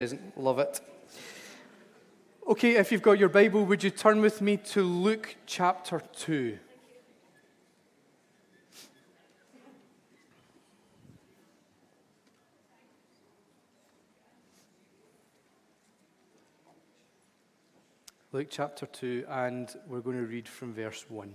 Isn't love it. Okay, if you've got your Bible, would you turn with me to Luke chapter 2? Luke chapter 2, and we're going to read from verse 1.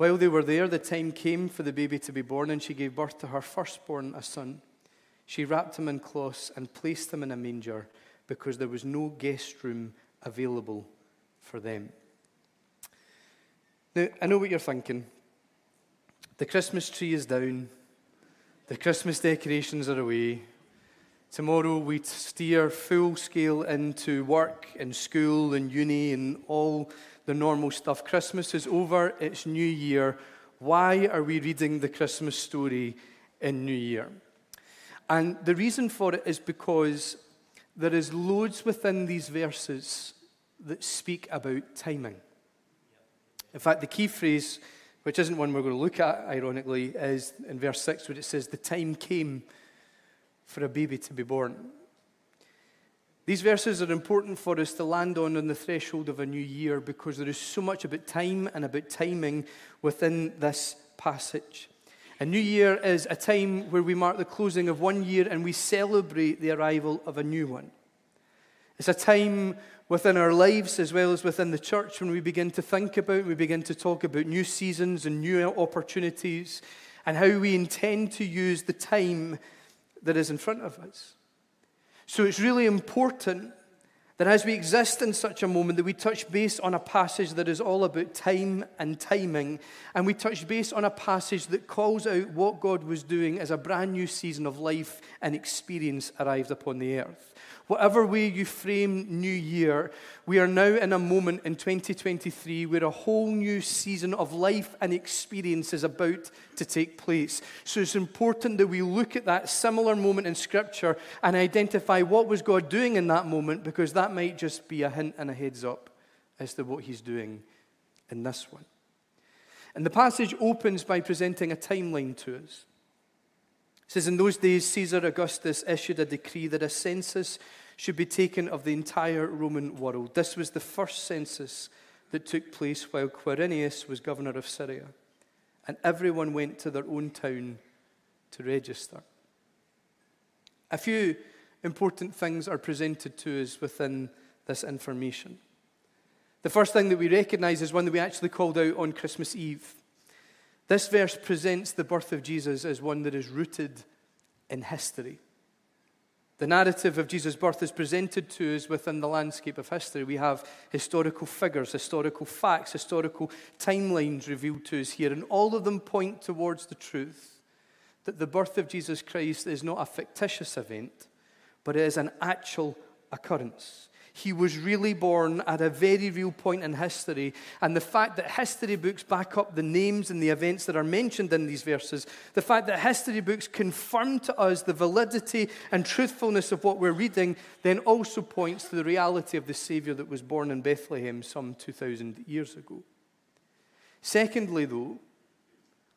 While they were there, the time came for the baby to be born, and she gave birth to her firstborn, a son. She wrapped him in cloths and placed him in a manger because there was no guest room available for them. Now, I know what you're thinking. The Christmas tree is down, the Christmas decorations are away. Tomorrow we steer full scale into work and school and uni and all the normal stuff. Christmas is over, it's New Year. Why are we reading the Christmas story in New Year? And the reason for it is because there is loads within these verses that speak about timing. In fact, the key phrase, which isn't one we're going to look at, ironically, is in verse 6, where it says, The time came for a baby to be born. These verses are important for us to land on on the threshold of a new year because there is so much about time and about timing within this passage. A new year is a time where we mark the closing of one year and we celebrate the arrival of a new one. It's a time within our lives as well as within the church when we begin to think about, we begin to talk about new seasons and new opportunities and how we intend to use the time that is in front of us. So it's really important that as we exist in such a moment that we touch base on a passage that is all about time and timing and we touch base on a passage that calls out what God was doing as a brand new season of life and experience arrived upon the earth. Whatever way you frame New Year, we are now in a moment in 2023 where a whole new season of life and experience is about to take place. So it's important that we look at that similar moment in Scripture and identify what was God doing in that moment because that might just be a hint and a heads up as to what He's doing in this one. And the passage opens by presenting a timeline to us. It says, In those days, Caesar Augustus issued a decree that a census should be taken of the entire Roman world. This was the first census that took place while Quirinius was governor of Syria. And everyone went to their own town to register. A few important things are presented to us within this information. The first thing that we recognize is one that we actually called out on Christmas Eve. This verse presents the birth of Jesus as one that is rooted in history. The narrative of Jesus' birth is presented to us within the landscape of history. We have historical figures, historical facts, historical timelines revealed to us here, and all of them point towards the truth that the birth of Jesus Christ is not a fictitious event, but it is an actual occurrence. He was really born at a very real point in history. And the fact that history books back up the names and the events that are mentioned in these verses, the fact that history books confirm to us the validity and truthfulness of what we're reading, then also points to the reality of the Savior that was born in Bethlehem some 2,000 years ago. Secondly, though,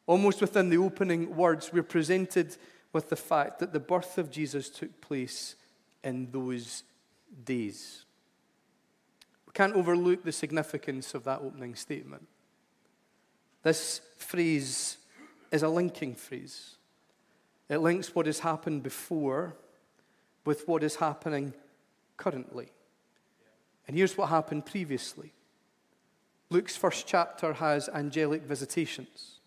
almost within the opening words, we're presented with the fact that the birth of Jesus took place in those days can't overlook the significance of that opening statement. This phrase is a linking phrase. It links what has happened before with what is happening currently. And here's what happened previously Luke's first chapter has angelic visitations,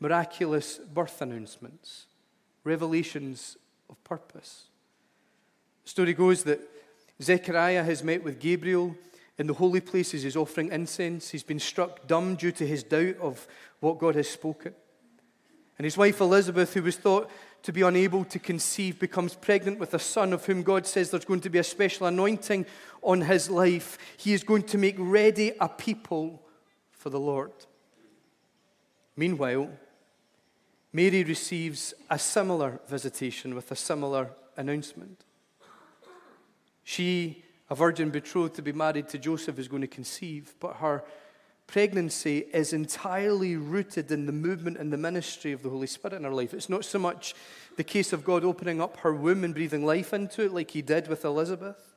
miraculous birth announcements, revelations of purpose. The story goes that Zechariah has met with Gabriel in the holy places, he's offering incense. He's been struck dumb due to his doubt of what God has spoken. And his wife Elizabeth, who was thought to be unable to conceive, becomes pregnant with a son of whom God says there's going to be a special anointing on his life. He is going to make ready a people for the Lord. Meanwhile, Mary receives a similar visitation with a similar announcement. She, a virgin betrothed to be married to Joseph, is going to conceive, but her pregnancy is entirely rooted in the movement and the ministry of the Holy Spirit in her life. It's not so much the case of God opening up her womb and breathing life into it like he did with Elizabeth.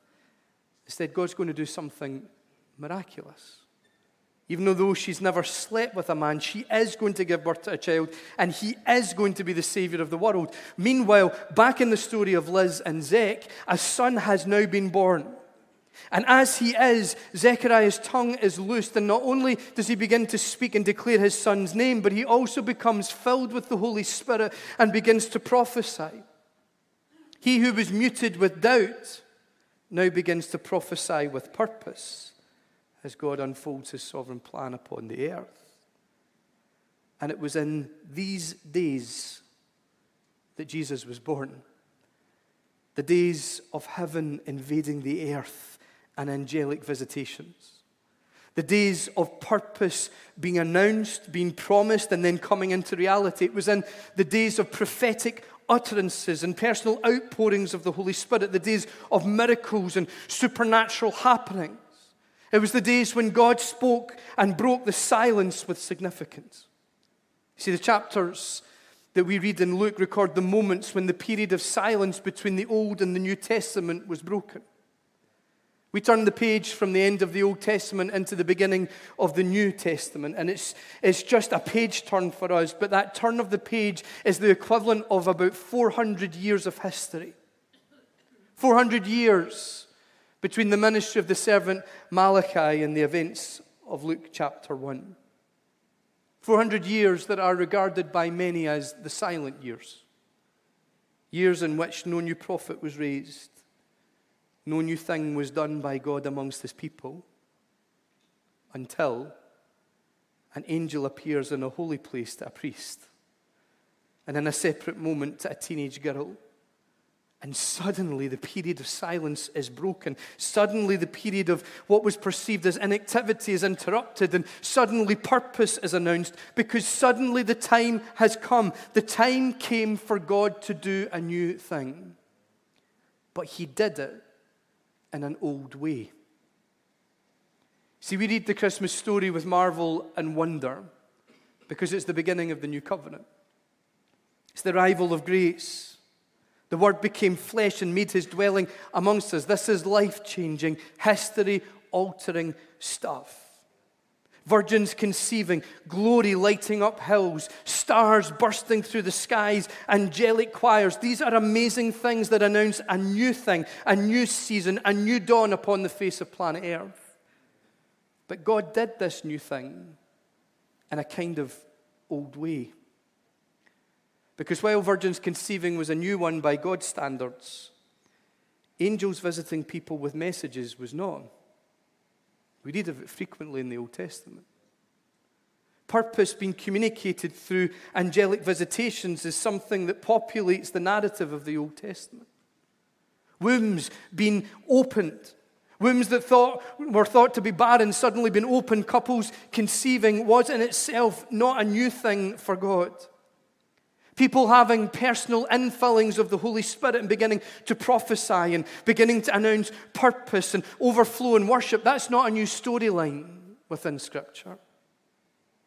Instead, God's going to do something miraculous. Even though she's never slept with a man, she is going to give birth to a child, and he is going to be the Savior of the world. Meanwhile, back in the story of Liz and Zech, a son has now been born. And as he is, Zechariah's tongue is loosed, and not only does he begin to speak and declare his son's name, but he also becomes filled with the Holy Spirit and begins to prophesy. He who was muted with doubt now begins to prophesy with purpose as God unfolds his sovereign plan upon the earth. And it was in these days that Jesus was born the days of heaven invading the earth and angelic visitations. The days of purpose being announced, being promised, and then coming into reality. It was in the days of prophetic utterances and personal outpourings of the Holy Spirit, the days of miracles and supernatural happenings. It was the days when God spoke and broke the silence with significance. See, the chapters that we read in Luke record the moments when the period of silence between the Old and the New Testament was broken. We turn the page from the end of the Old Testament into the beginning of the New Testament, and it's, it's just a page turn for us, but that turn of the page is the equivalent of about 400 years of history. 400 years between the ministry of the servant Malachi and the events of Luke chapter 1. 400 years that are regarded by many as the silent years, years in which no new prophet was raised no new thing was done by God amongst his people until an angel appears in a holy place to a priest, and in a separate moment to a teenage girl. And suddenly the period of silence is broken. Suddenly the period of what was perceived as inactivity is interrupted. And suddenly purpose is announced because suddenly the time has come. The time came for God to do a new thing. But He did it in an old way. See, we read the Christmas story with marvel and wonder because it's the beginning of the new covenant. It's the arrival of grace. The Word became flesh and made his dwelling amongst us. This is life changing, history altering stuff virgins conceiving, glory lighting up hills, stars bursting through the skies, angelic choirs. These are amazing things that announce a new thing, a new season, a new dawn upon the face of planet Earth. But God did this new thing in a kind of old way. Because while virgins conceiving was a new one by God's standards, angels visiting people with messages was not. We read of it frequently in the Old Testament. Purpose being communicated through angelic visitations is something that populates the narrative of the Old Testament. Wombs being opened, wombs that thought, were thought to be barren suddenly being opened, couples conceiving was in itself not a new thing for God. People having personal infillings of the Holy Spirit and beginning to prophesy and beginning to announce purpose and overflow in worship. That's not a new storyline within Scripture.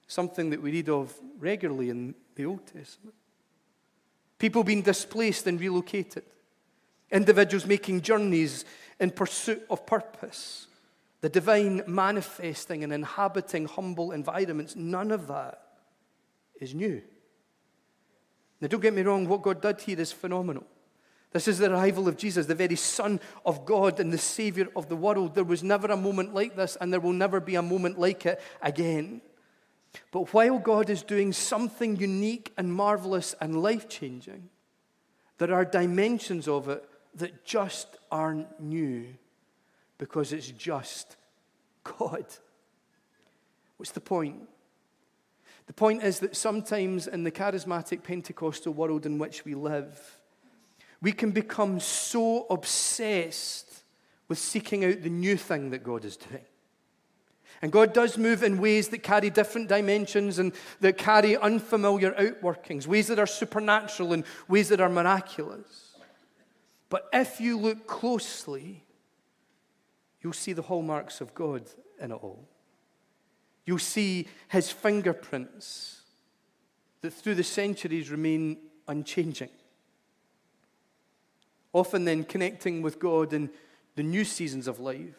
Something that we read of regularly in the Old Testament. People being displaced and relocated. Individuals making journeys in pursuit of purpose. The divine manifesting and inhabiting humble environments. None of that is new. Now, don't get me wrong, what God did here is phenomenal. This is the arrival of Jesus, the very Son of God and the Savior of the world. There was never a moment like this, and there will never be a moment like it again. But while God is doing something unique and marvelous and life changing, there are dimensions of it that just aren't new because it's just God. What's the point? The point is that sometimes in the charismatic Pentecostal world in which we live, we can become so obsessed with seeking out the new thing that God is doing. And God does move in ways that carry different dimensions and that carry unfamiliar outworkings, ways that are supernatural and ways that are miraculous. But if you look closely, you'll see the hallmarks of God in it all. You'll see his fingerprints that through the centuries remain unchanging. Often, then, connecting with God in the new seasons of life,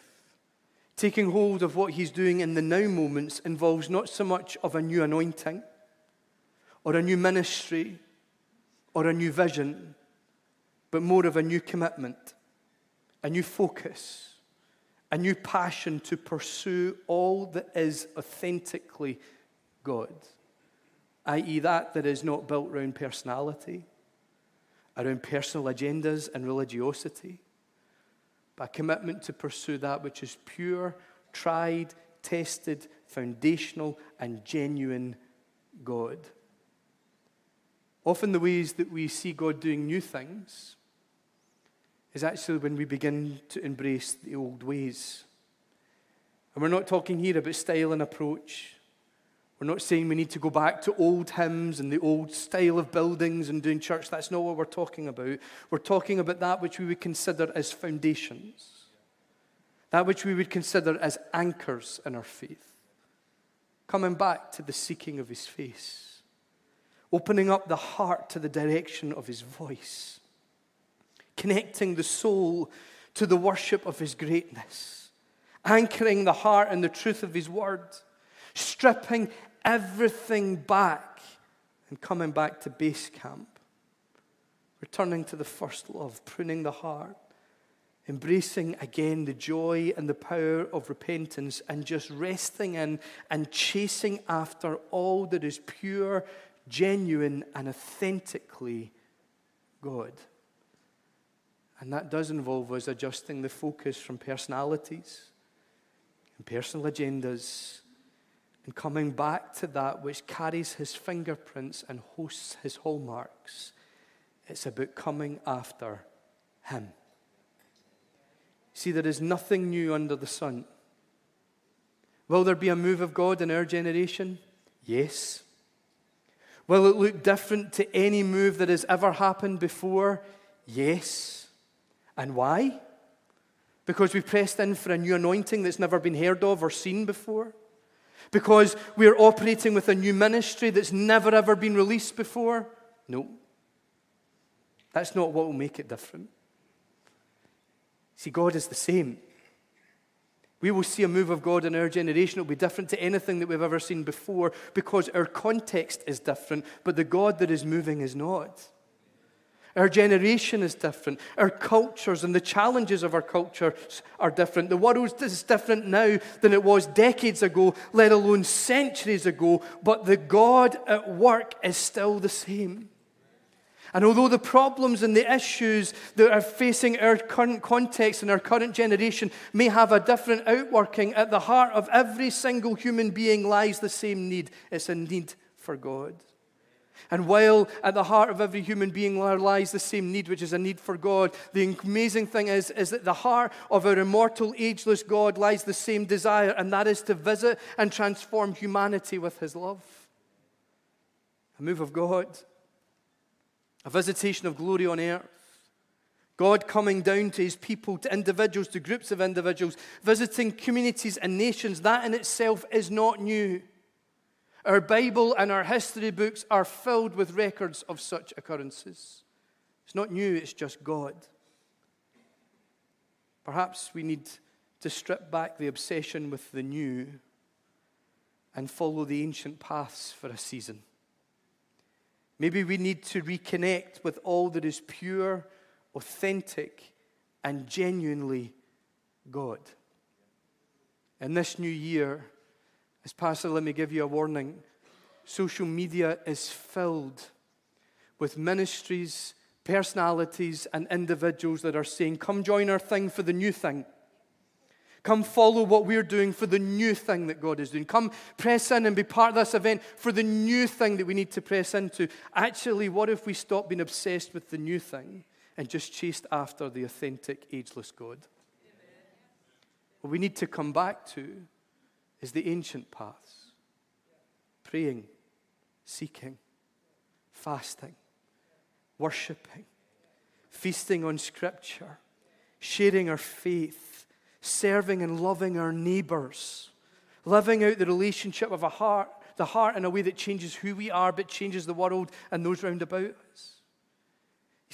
taking hold of what he's doing in the now moments involves not so much of a new anointing or a new ministry or a new vision, but more of a new commitment, a new focus a new passion to pursue all that is authentically God, i.e., that that is not built around personality, around personal agendas and religiosity, but a commitment to pursue that which is pure, tried, tested, foundational, and genuine God. Often, the ways that we see God doing new things is actually when we begin to embrace the old ways. And we're not talking here about style and approach. We're not saying we need to go back to old hymns and the old style of buildings and doing church. That's not what we're talking about. We're talking about that which we would consider as foundations, that which we would consider as anchors in our faith. Coming back to the seeking of his face, opening up the heart to the direction of his voice connecting the soul to the worship of His greatness, anchoring the heart in the truth of His word, stripping everything back and coming back to base camp, returning to the first love, pruning the heart. Embracing again the joy and the power of repentance and just resting in and chasing after all that is pure, genuine, and authentically God. And that does involve us adjusting the focus from personalities and personal agendas and coming back to that which carries his fingerprints and hosts his hallmarks. It's about coming after him. See, there is nothing new under the sun. Will there be a move of God in our generation? Yes. Will it look different to any move that has ever happened before? Yes. And why? Because we've pressed in for a new anointing that's never been heard of or seen before? Because we're operating with a new ministry that's never ever been released before? No. That's not what will make it different. See, God is the same. We will see a move of God in our generation. It'll be different to anything that we've ever seen before because our context is different, but the God that is moving is not. Our generation is different. Our cultures and the challenges of our cultures are different. The world is different now than it was decades ago, let alone centuries ago. But the God at work is still the same. And although the problems and the issues that are facing our current context and our current generation may have a different outworking, at the heart of every single human being lies the same need it's a need for God. And while at the heart of every human being lies the same need, which is a need for God, the amazing thing is, is that the heart of our immortal, ageless God lies the same desire, and that is to visit and transform humanity with his love. A move of God, a visitation of glory on earth. God coming down to his people, to individuals, to groups of individuals, visiting communities and nations, that in itself is not new. Our Bible and our history books are filled with records of such occurrences. It's not new, it's just God. Perhaps we need to strip back the obsession with the new and follow the ancient paths for a season. Maybe we need to reconnect with all that is pure, authentic, and genuinely God. In this new year, as Pastor, let me give you a warning. Social media is filled with ministries, personalities, and individuals that are saying, Come join our thing for the new thing. Come follow what we're doing for the new thing that God is doing. Come press in and be part of this event for the new thing that we need to press into. Actually, what if we stop being obsessed with the new thing and just chased after the authentic, ageless God? What we need to come back to is the ancient paths praying, seeking, fasting, worshiping, feasting on Scripture, sharing our faith, serving and loving our neighbors, living out the relationship of a heart, the heart in a way that changes who we are but changes the world and those round about us.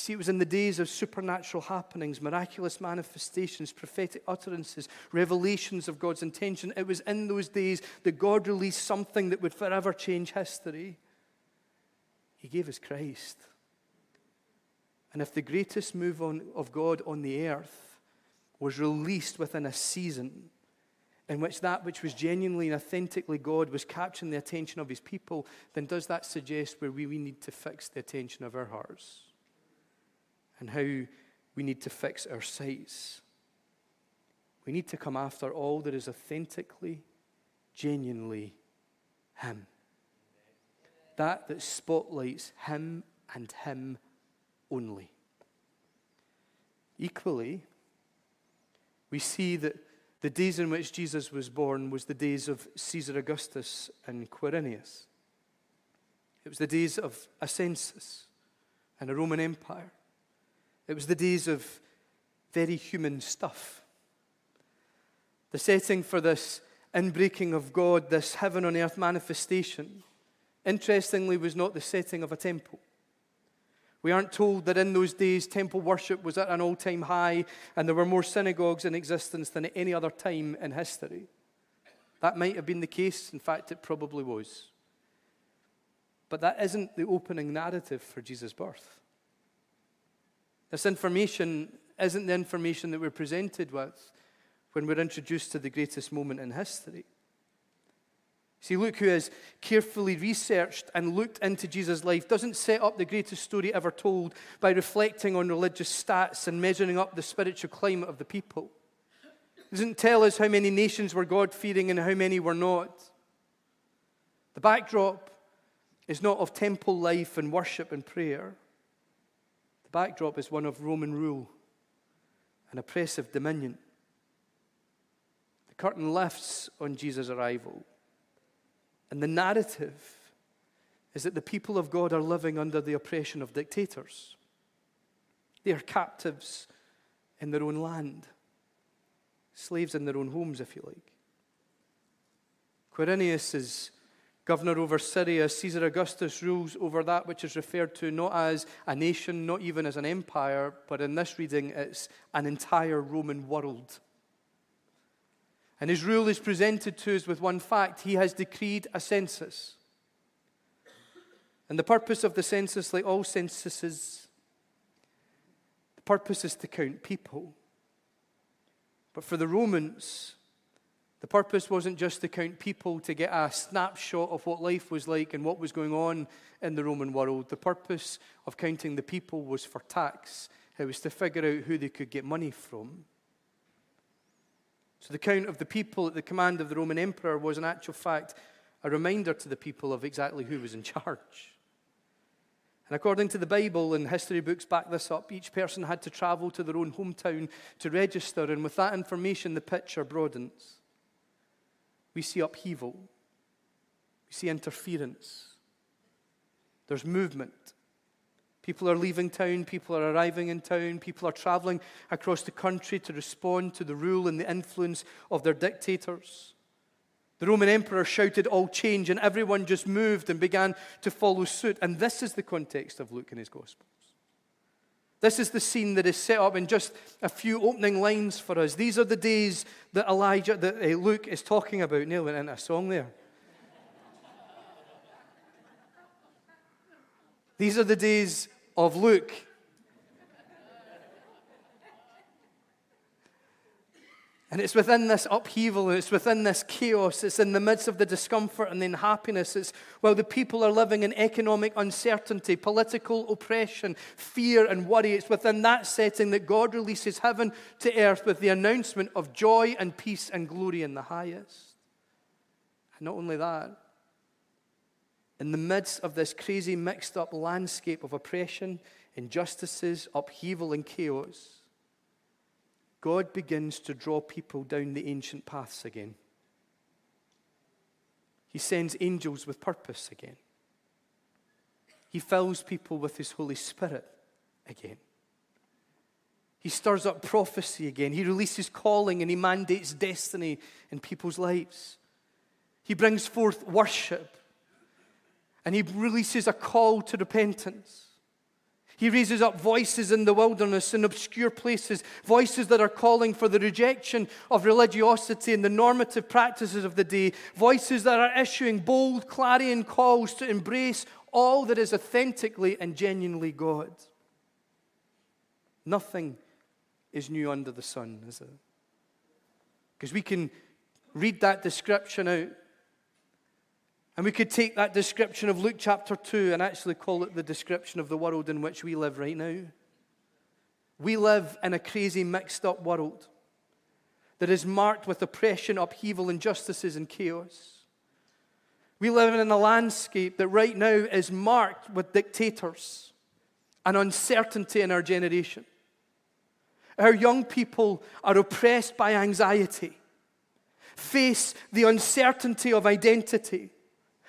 You see, it was in the days of supernatural happenings, miraculous manifestations, prophetic utterances, revelations of God's intention. It was in those days that God released something that would forever change history. He gave us Christ. And if the greatest move on, of God on the earth was released within a season in which that which was genuinely and authentically God was capturing the attention of his people, then does that suggest where we, we need to fix the attention of our hearts? And how we need to fix our sights. We need to come after all that is authentically, genuinely Him. That that spotlights Him and Him only. Equally, we see that the days in which Jesus was born was the days of Caesar Augustus and Quirinius. It was the days of a census and a Roman Empire. It was the days of very human stuff. The setting for this inbreaking of God, this heaven on earth manifestation, interestingly, was not the setting of a temple. We aren't told that in those days temple worship was at an all time high and there were more synagogues in existence than at any other time in history. That might have been the case. In fact, it probably was. But that isn't the opening narrative for Jesus' birth. This information isn't the information that we're presented with when we're introduced to the greatest moment in history. See, Luke, who has carefully researched and looked into Jesus' life, doesn't set up the greatest story ever told by reflecting on religious stats and measuring up the spiritual climate of the people. He doesn't tell us how many nations were God fearing and how many were not. The backdrop is not of temple life and worship and prayer. The backdrop is one of Roman rule and oppressive dominion. The curtain lifts on Jesus' arrival, and the narrative is that the people of God are living under the oppression of dictators. They are captives in their own land, slaves in their own homes, if you like. Quirinius is governor over Syria, Caesar Augustus rules over that which is referred to not as a nation, not even as an empire, but in this reading, it's an entire Roman world. And his rule is presented to us with one fact he has decreed a census. And the purpose of the census, like all censuses, the purpose is to count people. But for the Romans, the purpose wasn't just to count people to get a snapshot of what life was like and what was going on in the Roman world. The purpose of counting the people was for tax, it was to figure out who they could get money from. So the count of the people at the command of the Roman emperor was, in actual fact, a reminder to the people of exactly who was in charge. And according to the Bible and history books back this up, each person had to travel to their own hometown to register, and with that information, the picture broadens we see upheaval, we see interference, there's movement. People are leaving town, people are arriving in town, people are traveling across the country to respond to the rule and the influence of their dictators. The Roman emperor shouted, All change, and everyone just moved and began to follow suit. And this is the context of Luke and his Gospels. This is the scene that is set up in just a few opening lines for us. These are the days that Elijah, that uh, Luke is talking about. Neil went into a song there. These are the days of Luke. And it's within this upheaval, it's within this chaos, it's in the midst of the discomfort and the unhappiness. It's while the people are living in economic uncertainty, political oppression, fear, and worry. It's within that setting that God releases heaven to earth with the announcement of joy and peace and glory in the highest. And not only that, in the midst of this crazy, mixed up landscape of oppression, injustices, upheaval, and chaos, God begins to draw people down the ancient paths again. He sends angels with purpose again. He fills people with His Holy Spirit again. He stirs up prophecy again. He releases calling and He mandates destiny in people's lives. He brings forth worship and He releases a call to repentance. He raises up voices in the wilderness, in obscure places, voices that are calling for the rejection of religiosity and the normative practices of the day, voices that are issuing bold, clarion calls to embrace all that is authentically and genuinely God. Nothing is new under the sun, is it? Because we can read that description out and we could take that description of Luke chapter 2 and actually call it the description of the world in which we live right now. We live in a crazy, mixed up world that is marked with oppression, upheaval, injustices, and chaos. We live in a landscape that right now is marked with dictators and uncertainty in our generation. Our young people are oppressed by anxiety, face the uncertainty of identity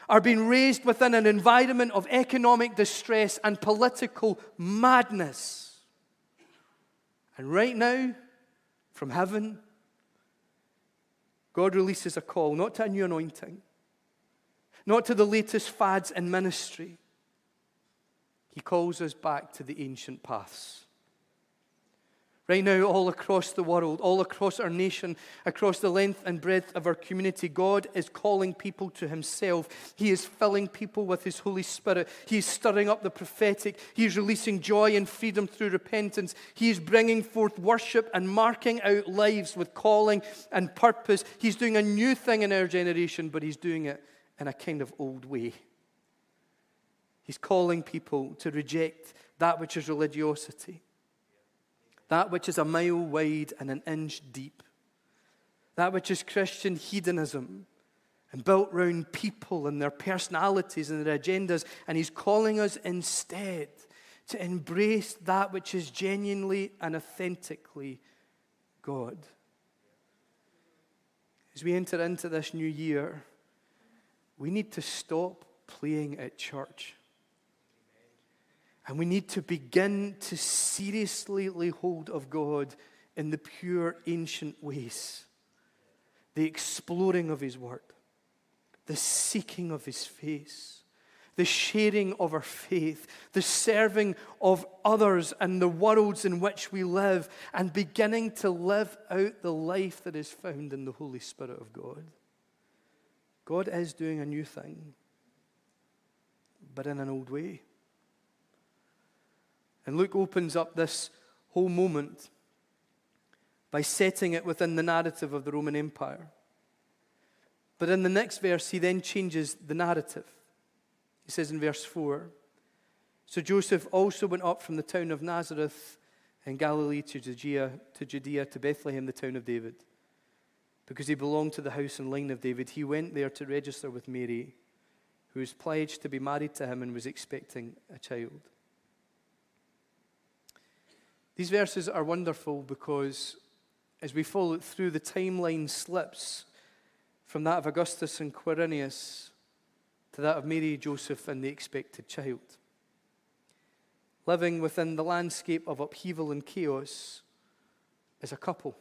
are being raised within an environment of economic distress and political madness. And right now, from heaven, God releases a call not to a new anointing, not to the latest fads in ministry. He calls us back to the ancient paths. Right now, all across the world, all across our nation, across the length and breadth of our community, God is calling people to Himself. He is filling people with His Holy Spirit. He is stirring up the prophetic. He is releasing joy and freedom through repentance. He is bringing forth worship and marking out lives with calling and purpose. He's doing a new thing in our generation, but He's doing it in a kind of old way. He's calling people to reject that which is religiosity that which is a mile wide and an inch deep, that which is Christian hedonism and built round people and their personalities and their agendas. And He's calling us instead to embrace that which is genuinely and authentically God. As we enter into this new year, we need to stop playing at church. And we need to begin to seriously lay hold of God in the pure ancient ways. The exploring of His Word, the seeking of His face, the sharing of our faith, the serving of others and the worlds in which we live, and beginning to live out the life that is found in the Holy Spirit of God. God is doing a new thing, but in an old way. And Luke opens up this whole moment by setting it within the narrative of the Roman Empire. But in the next verse, he then changes the narrative. He says in verse 4 So Joseph also went up from the town of Nazareth in Galilee to Judea, to Judea, to Bethlehem, the town of David. Because he belonged to the house and line of David, he went there to register with Mary, who was pledged to be married to him and was expecting a child. These verses are wonderful because as we follow through, the timeline slips from that of Augustus and Quirinius to that of Mary, Joseph, and the expected child. Living within the landscape of upheaval and chaos is a couple.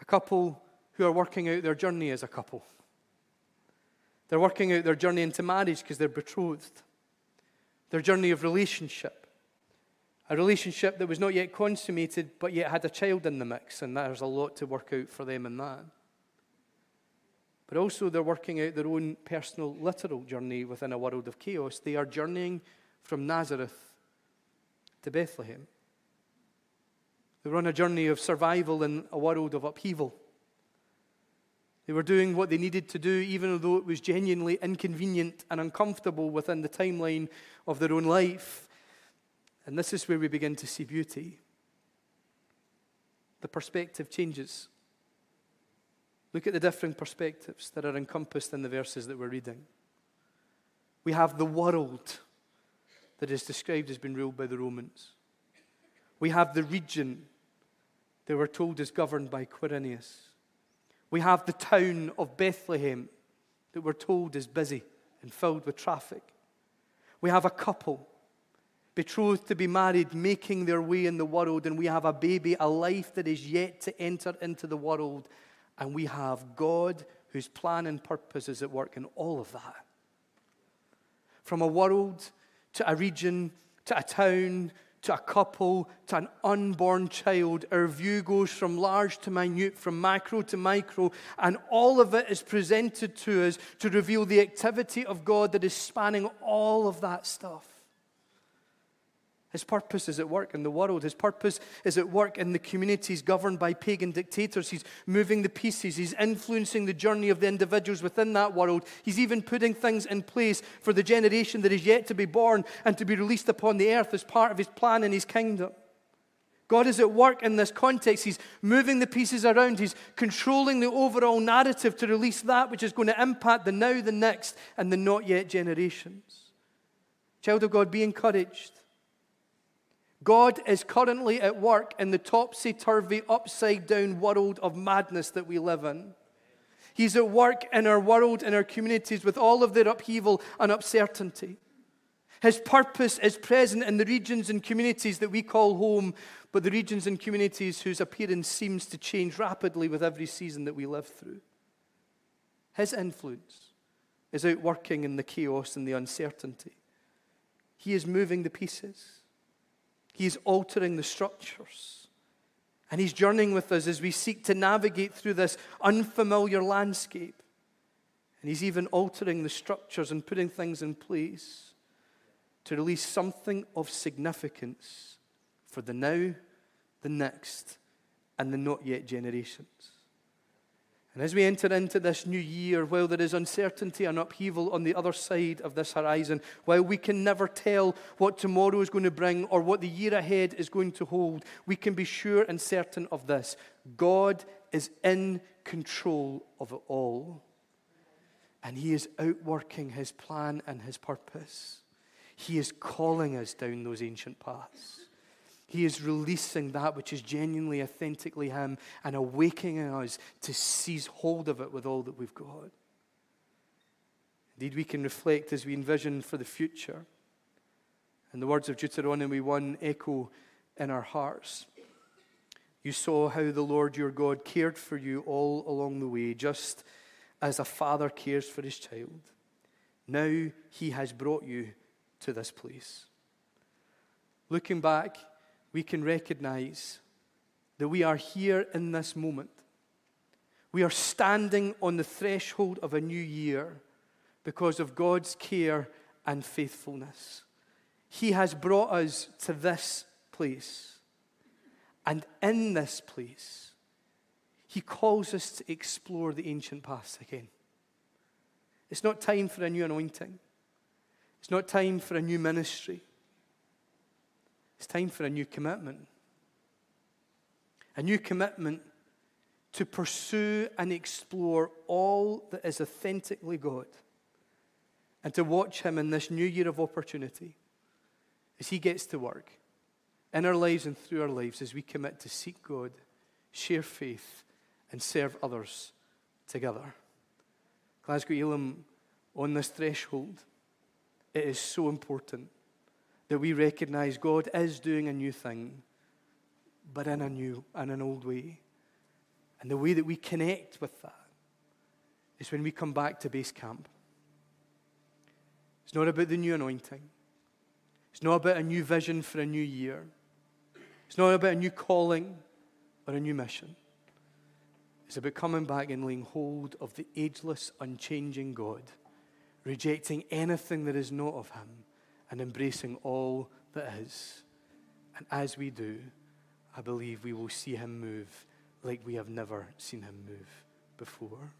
A couple who are working out their journey as a couple. They're working out their journey into marriage because they're betrothed, their journey of relationship a relationship that was not yet consummated, but yet had a child in the mix, and there's a lot to work out for them in that. But also, they're working out their own personal, literal journey within a world of chaos. They are journeying from Nazareth to Bethlehem. They were on a journey of survival in a world of upheaval. They were doing what they needed to do, even though it was genuinely inconvenient and uncomfortable within the timeline of their own life. And this is where we begin to see beauty. The perspective changes. Look at the different perspectives that are encompassed in the verses that we're reading. We have the world that is described as being ruled by the Romans. We have the region that we're told is governed by Quirinius. We have the town of Bethlehem that we're told is busy and filled with traffic. We have a couple betrothed to be married, making their way in the world, and we have a baby, a life that is yet to enter into the world, and we have God whose plan and purpose is at work in all of that. From a world to a region to a town to a couple, to an unborn child. Our view goes from large to minute, from macro to micro, and all of it is presented to us to reveal the activity of God that is spanning all of that stuff. His purpose is at work in the world. His purpose is at work in the communities governed by pagan dictators. He's moving the pieces. He's influencing the journey of the individuals within that world. He's even putting things in place for the generation that is yet to be born and to be released upon the earth as part of his plan and his kingdom. God is at work in this context. He's moving the pieces around. He's controlling the overall narrative to release that which is going to impact the now, the next, and the not yet generations. Child of God, be encouraged. God is currently at work in the topsy turvy, upside down world of madness that we live in. He's at work in our world, in our communities, with all of their upheaval and uncertainty. His purpose is present in the regions and communities that we call home, but the regions and communities whose appearance seems to change rapidly with every season that we live through. His influence is outworking in the chaos and the uncertainty. He is moving the pieces. He's altering the structures. And He's journeying with us as we seek to navigate through this unfamiliar landscape. And He's even altering the structures and putting things in place to release something of significance for the now, the next, and the not yet generations. And as we enter into this new year, while there is uncertainty and upheaval on the other side of this horizon, while we can never tell what tomorrow is going to bring or what the year ahead is going to hold, we can be sure and certain of this God is in control of it all. And He is outworking His plan and His purpose. He is calling us down those ancient paths. He is releasing that which is genuinely, authentically Him and awakening us to seize hold of it with all that we've got. Indeed, we can reflect as we envision for the future. And the words of Deuteronomy 1 echo in our hearts. You saw how the Lord your God cared for you all along the way, just as a father cares for his child. Now he has brought you to this place. Looking back, we can recognize that we are here in this moment. We are standing on the threshold of a new year because of God's care and faithfulness. He has brought us to this place. And in this place, He calls us to explore the ancient past again. It's not time for a new anointing, it's not time for a new ministry. It's time for a new commitment. A new commitment to pursue and explore all that is authentically God and to watch Him in this new year of opportunity as He gets to work in our lives and through our lives as we commit to seek God, share faith, and serve others together. Glasgow Elim, on this threshold, it is so important that we recognize God is doing a new thing, but in a new and an old way. And the way that we connect with that is when we come back to base camp. It's not about the new anointing. It's not about a new vision for a new year. It's not about a new calling or a new mission. It's about coming back and laying hold of the ageless, unchanging God, rejecting anything that is not of Him and embracing all that is. And as we do, I believe we will see him move like we have never seen him move before.